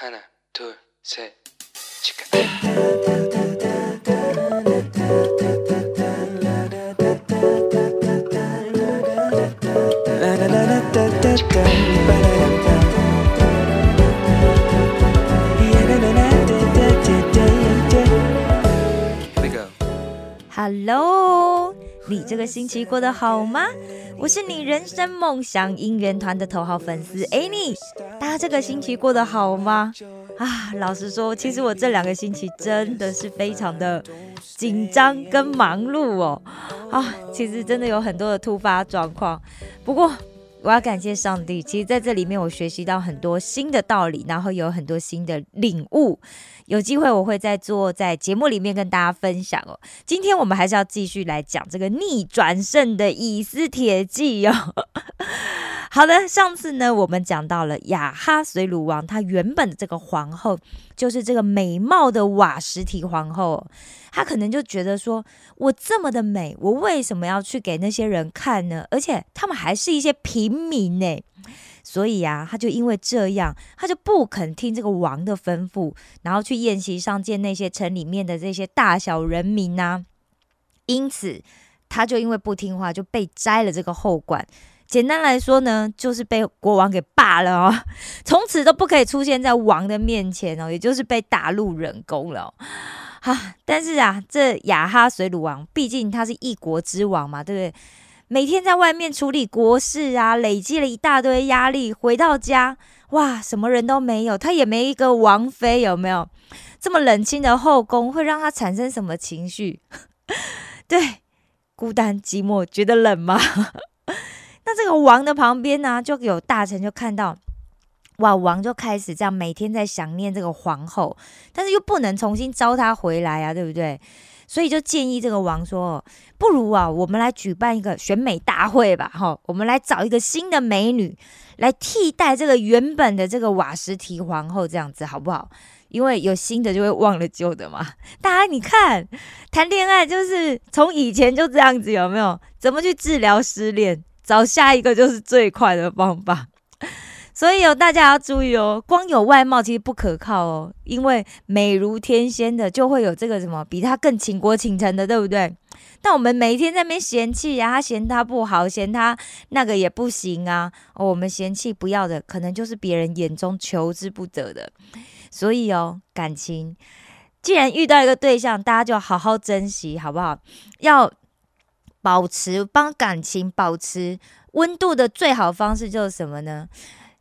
하나, 둘, 셋, 치카. Here we go. Hello，你这个星期过得好吗？我是你人生梦想应援团的头号粉丝 Annie， 大家这个星期过得好吗？啊，老实说，其实我这两个星期真的是非常的紧张跟忙碌哦。啊，其实真的有很多的突发状况，不过。我要感谢上帝，其实在这里面我学习到很多新的道理，然后有很多新的领悟。有机会我会再做在节目里面跟大家分享哦。今天我们还是要继续来讲这个逆转胜的以斯帖记哦。好的，上次呢我们讲到了雅哈随鲁王，他原本的这个皇后就是这个美貌的瓦什提皇后，她可能就觉得说，我这么的美，我为什么要去给那些人看呢？而且他们还是一些平民呢。所以啊，他就因为这样，他就不肯听这个王的吩咐，然后去宴席上见那些城里面的这些大小人民呐。因此，他就因为不听话，就被摘了这个后冠。简单来说呢，就是被国王给罢了哦，从此都不可以出现在王的面前哦，也就是被打入冷宫了。哈，但是啊，这亚哈水鲁王，毕竟他是一国之王嘛，对不对？每天在外面处理国事啊，累积了一大堆压力，回到家，哇，什么人都没有，他也没一个王妃，有没有？这么冷清的后宫，会让他产生什么情绪？对，孤单寂寞，觉得冷吗？那这个王的旁边呢，就有大臣就看到，哇，王就开始这样每天在想念这个皇后，但是又不能重新招她回来啊，对不对？所以就建议这个王说，不如啊，我们来举办一个选美大会吧，哈，我们来找一个新的美女来替代这个原本的这个瓦什提皇后，这样子好不好？因为有新的就会忘了旧的嘛。大家你看，谈恋爱就是从以前就这样子，有没有？怎么去治疗失恋？找下一个就是最快的方法，所以哦大家要注意哦，光有外貌其实不可靠哦，因为美如天仙的就会有这个什么比他更倾国倾城的，对不对？但我们每一天在那边嫌弃呀，他嫌他不好，嫌他那个也不行啊，我们嫌弃不要的，可能就是别人眼中求之不得的。所以哦，感情既然遇到一个对象，大家就好好珍惜，好不好？要。保持帮感情保持温度的最好方式就是什么呢？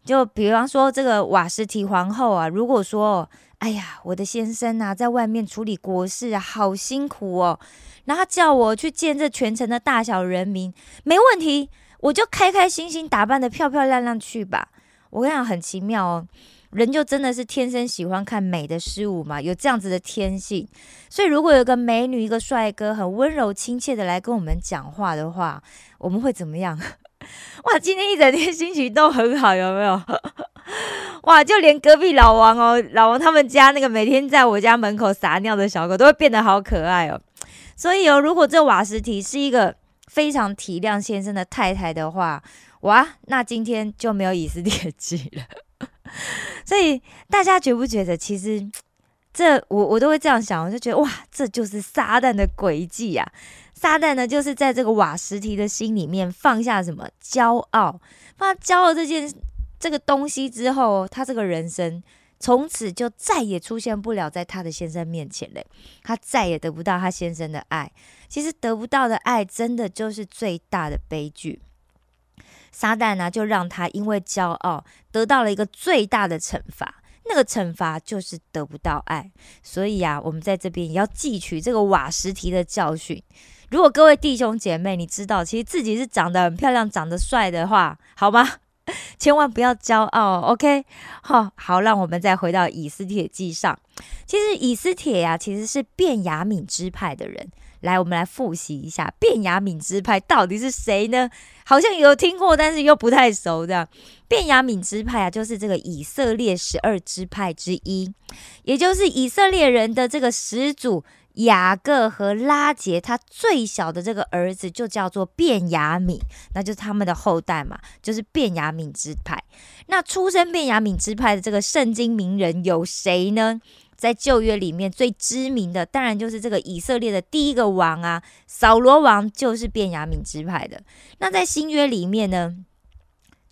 就比方说这个瓦什提皇后啊，如果说哎呀，我的先生啊，在外面处理国事啊，好辛苦哦，然后叫我去见这全城的大小人民，没问题，我就开开心心打扮的漂漂亮亮去吧。我跟你讲，很奇妙哦。人就真的是天生喜欢看美的事物嘛，有这样子的天性。所以如果有个美女、一个帅哥，很温柔亲切的来跟我们讲话的话，我们会怎么样？哇，今天一整天心情都很好，有没有？哇，就连隔壁老王哦，老王他们家那个每天在我家门口撒尿的小狗，都会变得好可爱哦。所以哦，如果这瓦斯提是一个非常体谅先生的太太的话，哇，那今天就没有以斯列记了。所以大家觉不觉得，其实 这我我都会这样想，我就觉得哇，这就是撒旦的诡计呀！撒旦呢，就是在这个瓦什提的心里面放下什么骄傲，放下骄傲这件这个东西之后，他这个人生从此就再也出现不了在他的先生面前嘞，他再也得不到他先生的爱。其实得不到的爱，真的就是最大的悲剧。撒旦呢，就让他因为骄傲得到了一个最大的惩罚，那个惩罚就是得不到爱。所以啊，我们在这边也要汲取这个瓦什提的教训。如果各位弟兄姐妹，你知道其实自己是长得很漂亮、长得帅的话，好吗？千万不要骄傲，OK？好，好，让我们再回到以斯帖记上。其实以斯帖呀，其实是便雅敏支派的人。来，我们来复习一下便雅敏支派到底是谁呢？好像有听过，但是又不太熟的。便雅敏支派啊，就是这个以色列十二支派之一，也就是以色列人的这个始祖雅各和拉杰他最小的这个儿子就叫做变雅敏，那就是他们的后代嘛，就是变雅敏支派。那出身变雅敏支派的这个圣经名人有谁呢？在旧约里面最知名的，当然就是这个以色列的第一个王啊，扫罗王就是卞雅敏之派的。那在新约里面呢，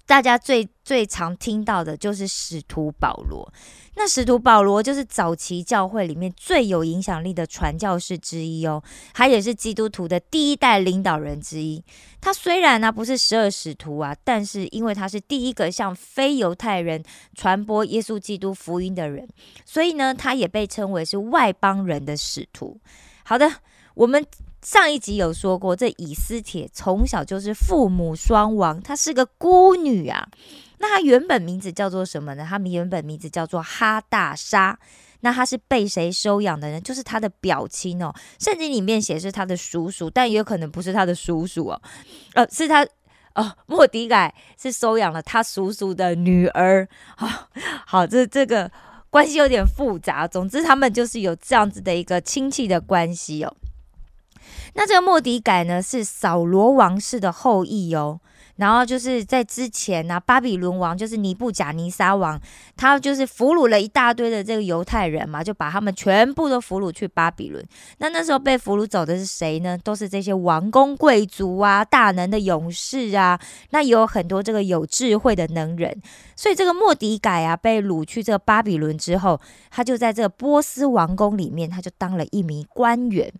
大家最最常听到的就是使徒保罗。那使徒保罗就是早期教会里面最有影响力的传教士之一哦，他也是基督徒的第一代领导人之一。他虽然呢不是十二使徒啊，但是因为他是第一个向非犹太人传播耶稣基督福音的人，所以呢，他也被称为是外邦人的使徒。好的，我们上一集有说过，这以斯帖从小就是父母双亡，她是个孤女啊。那她原本名字叫做什么呢？他原本名字叫做哈大沙。那她是被谁收养的呢？就是她的表亲哦。圣经里面写是她的叔叔，但也有可能不是她的叔叔哦。呃，是她哦，莫迪改是收养了他叔叔的女儿。好，好，这这个关系有点复杂。总之，他们就是有这样子的一个亲戚的关系哦。那这个莫迪改呢，是扫罗王室的后裔哦。然后就是在之前呢，巴比伦王就是尼布贾尼撒王，他就是俘虏了一大堆的这个犹太人嘛，就把他们全部都俘虏去巴比伦。那那时候被俘虏走的是谁呢？都是这些王公贵族啊、大能的勇士啊。那也有很多这个有智慧的能人。所以这个莫迪改啊，被掳去这个巴比伦之后，他就在这个波斯王宫里面，他就当了一名官员。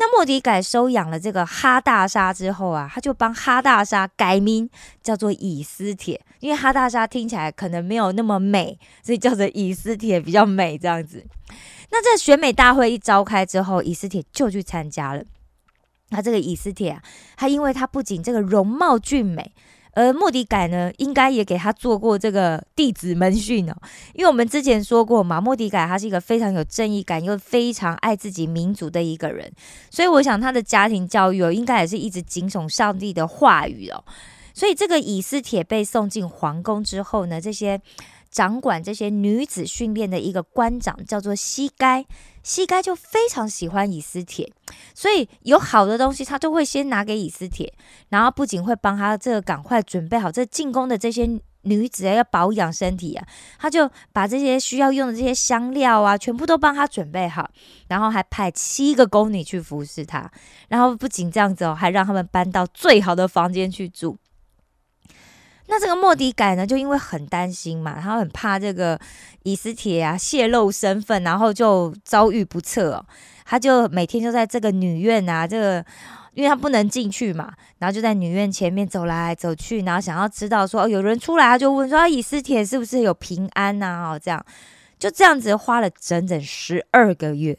那莫迪改收养了这个哈大沙之后啊，他就帮哈大沙改名叫做以斯帖，因为哈大沙听起来可能没有那么美，所以叫做以斯帖比较美这样子。那这选美大会一召开之后，以斯帖就去参加了。那这个以斯帖啊，他因为他不仅这个容貌俊美。而莫迪改呢，应该也给他做过这个弟子门训哦，因为我们之前说过嘛，莫迪改他是一个非常有正义感又非常爱自己民族的一个人，所以我想他的家庭教育哦，应该也是一直谨守上帝的话语哦。所以这个以斯帖被送进皇宫之后呢，这些掌管这些女子训练的一个官长叫做西该。西该就非常喜欢以斯帖，所以有好的东西他都会先拿给以斯帖，然后不仅会帮他这个赶快准备好这进宫的这些女子要保养身体啊，他就把这些需要用的这些香料啊，全部都帮他准备好，然后还派七个宫女去服侍他，然后不仅这样子哦，还让他们搬到最好的房间去住。那这个莫迪改呢，就因为很担心嘛，他很怕这个以斯帖啊泄露身份，然后就遭遇不测，他就每天就在这个女院啊，这个因为他不能进去嘛，然后就在女院前面走来走去，然后想要知道说哦有人出来，他就问说以斯帖是不是有平安呐？哦，这样就这样子花了整整十二个月，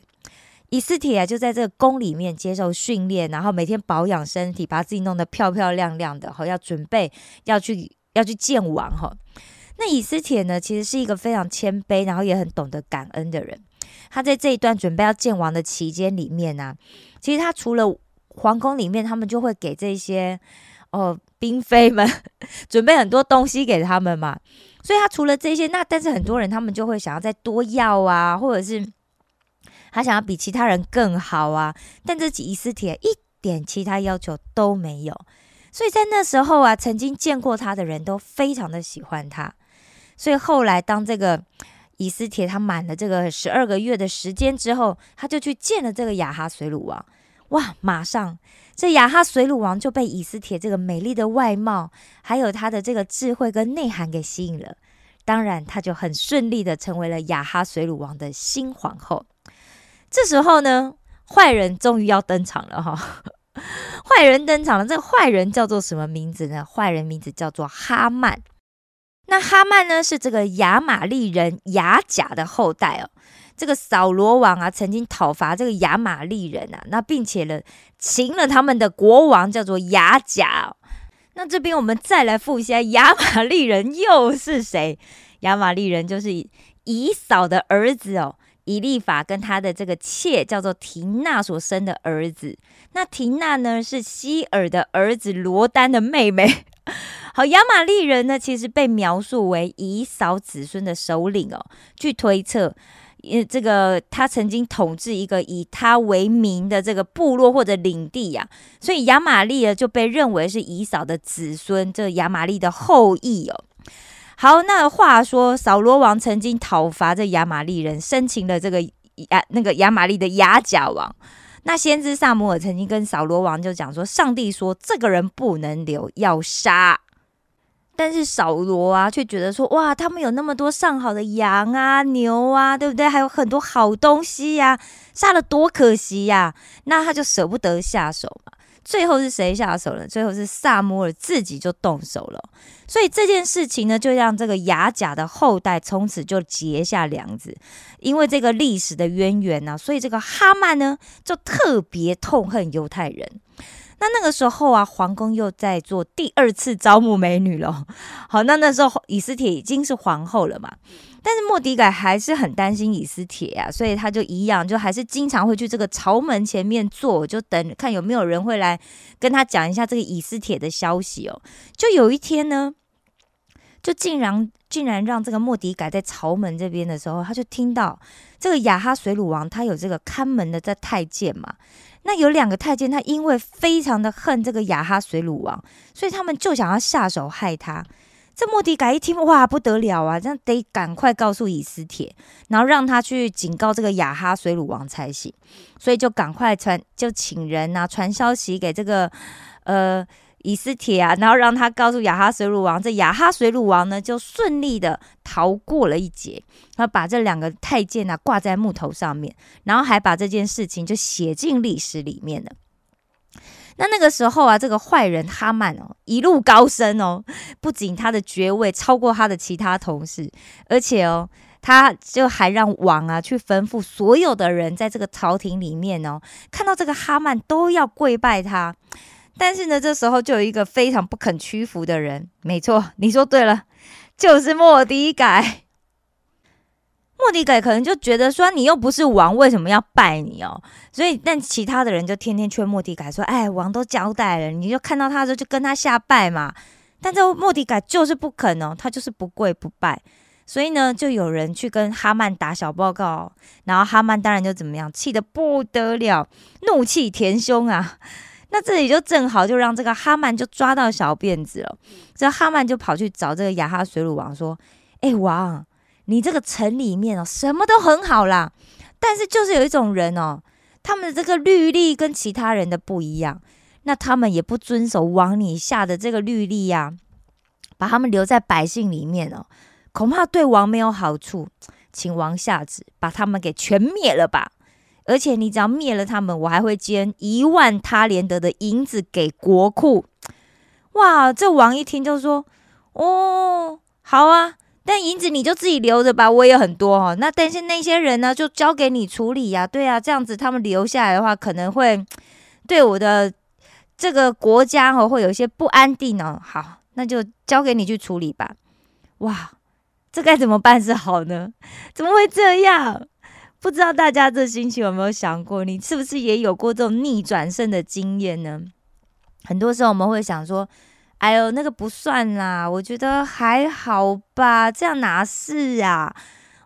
以斯帖啊就在这个宫里面接受训练，然后每天保养身体，把自己弄得漂漂亮亮的，好要准备要去。要去见王哈，那以斯帖呢，其实是一个非常谦卑，然后也很懂得感恩的人。他在这一段准备要见王的期间里面呢，其实他除了皇宫里面，他们就会给这些哦嫔妃们 准备很多东西给他们嘛。所以他除了这些，那但是很多人他们就会想要再多要啊，或者是他想要比其他人更好啊。但这几以斯帖一点其他要求都没有。所以在那时候啊，曾经见过他的人都非常的喜欢他。所以后来当这个以斯帖他满了这个十二个月的时间之后，他就去见了这个亚哈水鲁王。哇，马上这亚哈水鲁王就被以斯帖这个美丽的外貌，还有他的这个智慧跟内涵给吸引了。当然，他就很顺利的成为了亚哈水鲁王的新皇后。这时候呢，坏人终于要登场了哈。坏人登场了，这个坏人叫做什么名字呢？坏人名字叫做哈曼。那哈曼呢，是这个亚玛利人亚甲的后代哦。这个扫罗王啊，曾经讨伐这个亚玛利人啊，那并且呢，擒了他们的国王，叫做亚甲。那这边我们再来复一下，亚玛利人又是谁？亚玛利人就是以扫的儿子哦。以利法跟他的这个妾叫做廷娜所生的儿子，那廷娜呢是希尔的儿子罗丹的妹妹。好，亚玛利人呢其实被描述为以扫子孙的首领哦。据推测，呃，这个他曾经统治一个以他为名的这个部落或者领地呀，所以亚玛利呢就被认为是以扫的子孙，这亚玛利的后裔哦。好，那话说扫罗王曾经讨伐这亚玛利人，生擒了这个亚那个亚玛利的亚甲王。那先知萨摩尔曾经跟扫罗王就讲说，上帝说这个人不能留，要杀。但是扫罗啊，却觉得说，哇，他们有那么多上好的羊啊、牛啊，对不对？还有很多好东西呀，杀了多可惜呀！那他就舍不得下手嘛。最后是谁下手了？最后是萨摩尔自己就动手了。所以这件事情呢，就让这个雅甲的后代从此就结下梁子。因为这个历史的渊源呢，所以这个哈曼呢，就特别痛恨犹太人。那那个时候啊，皇宫又在做第二次招募美女了。好，那那时候以斯帖已经是皇后了嘛，但是莫迪改还是很担心以斯帖啊，所以他就一样，就还是经常会去这个朝门前面坐，就等看有没有人会来跟他讲一下这个以斯帖的消息哦。就有一天呢，就竟然竟然让这个莫迪改在朝门这边的时候，他就听到这个亚哈水鲁王他有这个看门的在太监嘛。那有两个太监，他因为非常的恨这个亚哈水乳王，所以他们就想要下手害他。这莫迪改一听，哇，不得了啊！这样得赶快告诉以斯帖，然后让他去警告这个亚哈水乳王才行。所以就赶快传，就请人啊传消息给这个呃。以斯帖啊，然后让他告诉亚哈水鲁王，这亚哈水鲁王呢就顺利的逃过了一劫，他把这两个太监啊挂在木头上面，然后还把这件事情就写进历史里面了。那那个时候啊，这个坏人哈曼哦一路高升哦，不仅他的爵位超过他的其他同事，而且哦，他就还让王啊去吩咐所有的人在这个朝廷里面哦，看到这个哈曼都要跪拜他。但是呢，这时候就有一个非常不肯屈服的人。没错，你说对了，就是莫迪改。莫迪改可能就觉得说，你又不是王，为什么要拜你哦？所以，但其他的人就天天劝莫迪改说：“哎，王都交代了，你就看到他的时候就跟他下拜嘛。”但这莫迪改就是不肯哦，他就是不跪不拜。所以呢，就有人去跟哈曼打小报告，然后哈曼当然就怎么样，气得不得了，怒气填胸啊。那这里就正好就让这个哈曼就抓到小辫子了。这哈曼就跑去找这个亚哈水乳王说：“哎，王，你这个城里面哦，什么都很好啦，但是就是有一种人哦，他们的这个律例跟其他人的不一样，那他们也不遵守王你下的这个律例呀，把他们留在百姓里面哦，恐怕对王没有好处，请王下旨把他们给全灭了吧。”而且你只要灭了他们，我还会捐一万他连德的银子给国库。哇！这王一听就说：“哦，好啊，但银子你就自己留着吧，我也很多哦。那但是那些人呢，就交给你处理呀。对啊，这样子他们留下来的话，可能会对我的这个国家哦，会有一些不安定哦。好，那就交给你去处理吧。哇，这该怎么办是好呢？怎么会这样？”不知道大家这星期有没有想过，你是不是也有过这种逆转胜的经验呢？很多时候我们会想说：“哎呦，那个不算啦，我觉得还好吧，这样哪是啊？”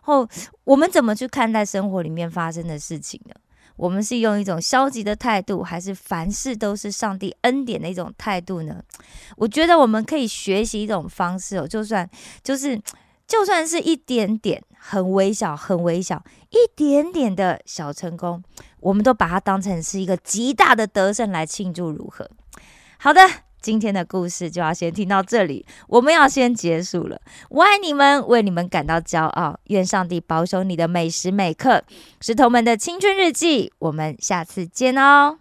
后我们怎么去看待生活里面发生的事情呢？我们是用一种消极的态度，还是凡事都是上帝恩典的一种态度呢？我觉得我们可以学习一种方式哦，就算就是。就算是一点点，很微小，很微小，一点点的小成功，我们都把它当成是一个极大的得胜来庆祝，如何？好的，今天的故事就要先听到这里，我们要先结束了。我爱你们，为你们感到骄傲，愿上帝保守你的每时每刻。石头们的青春日记，我们下次见哦。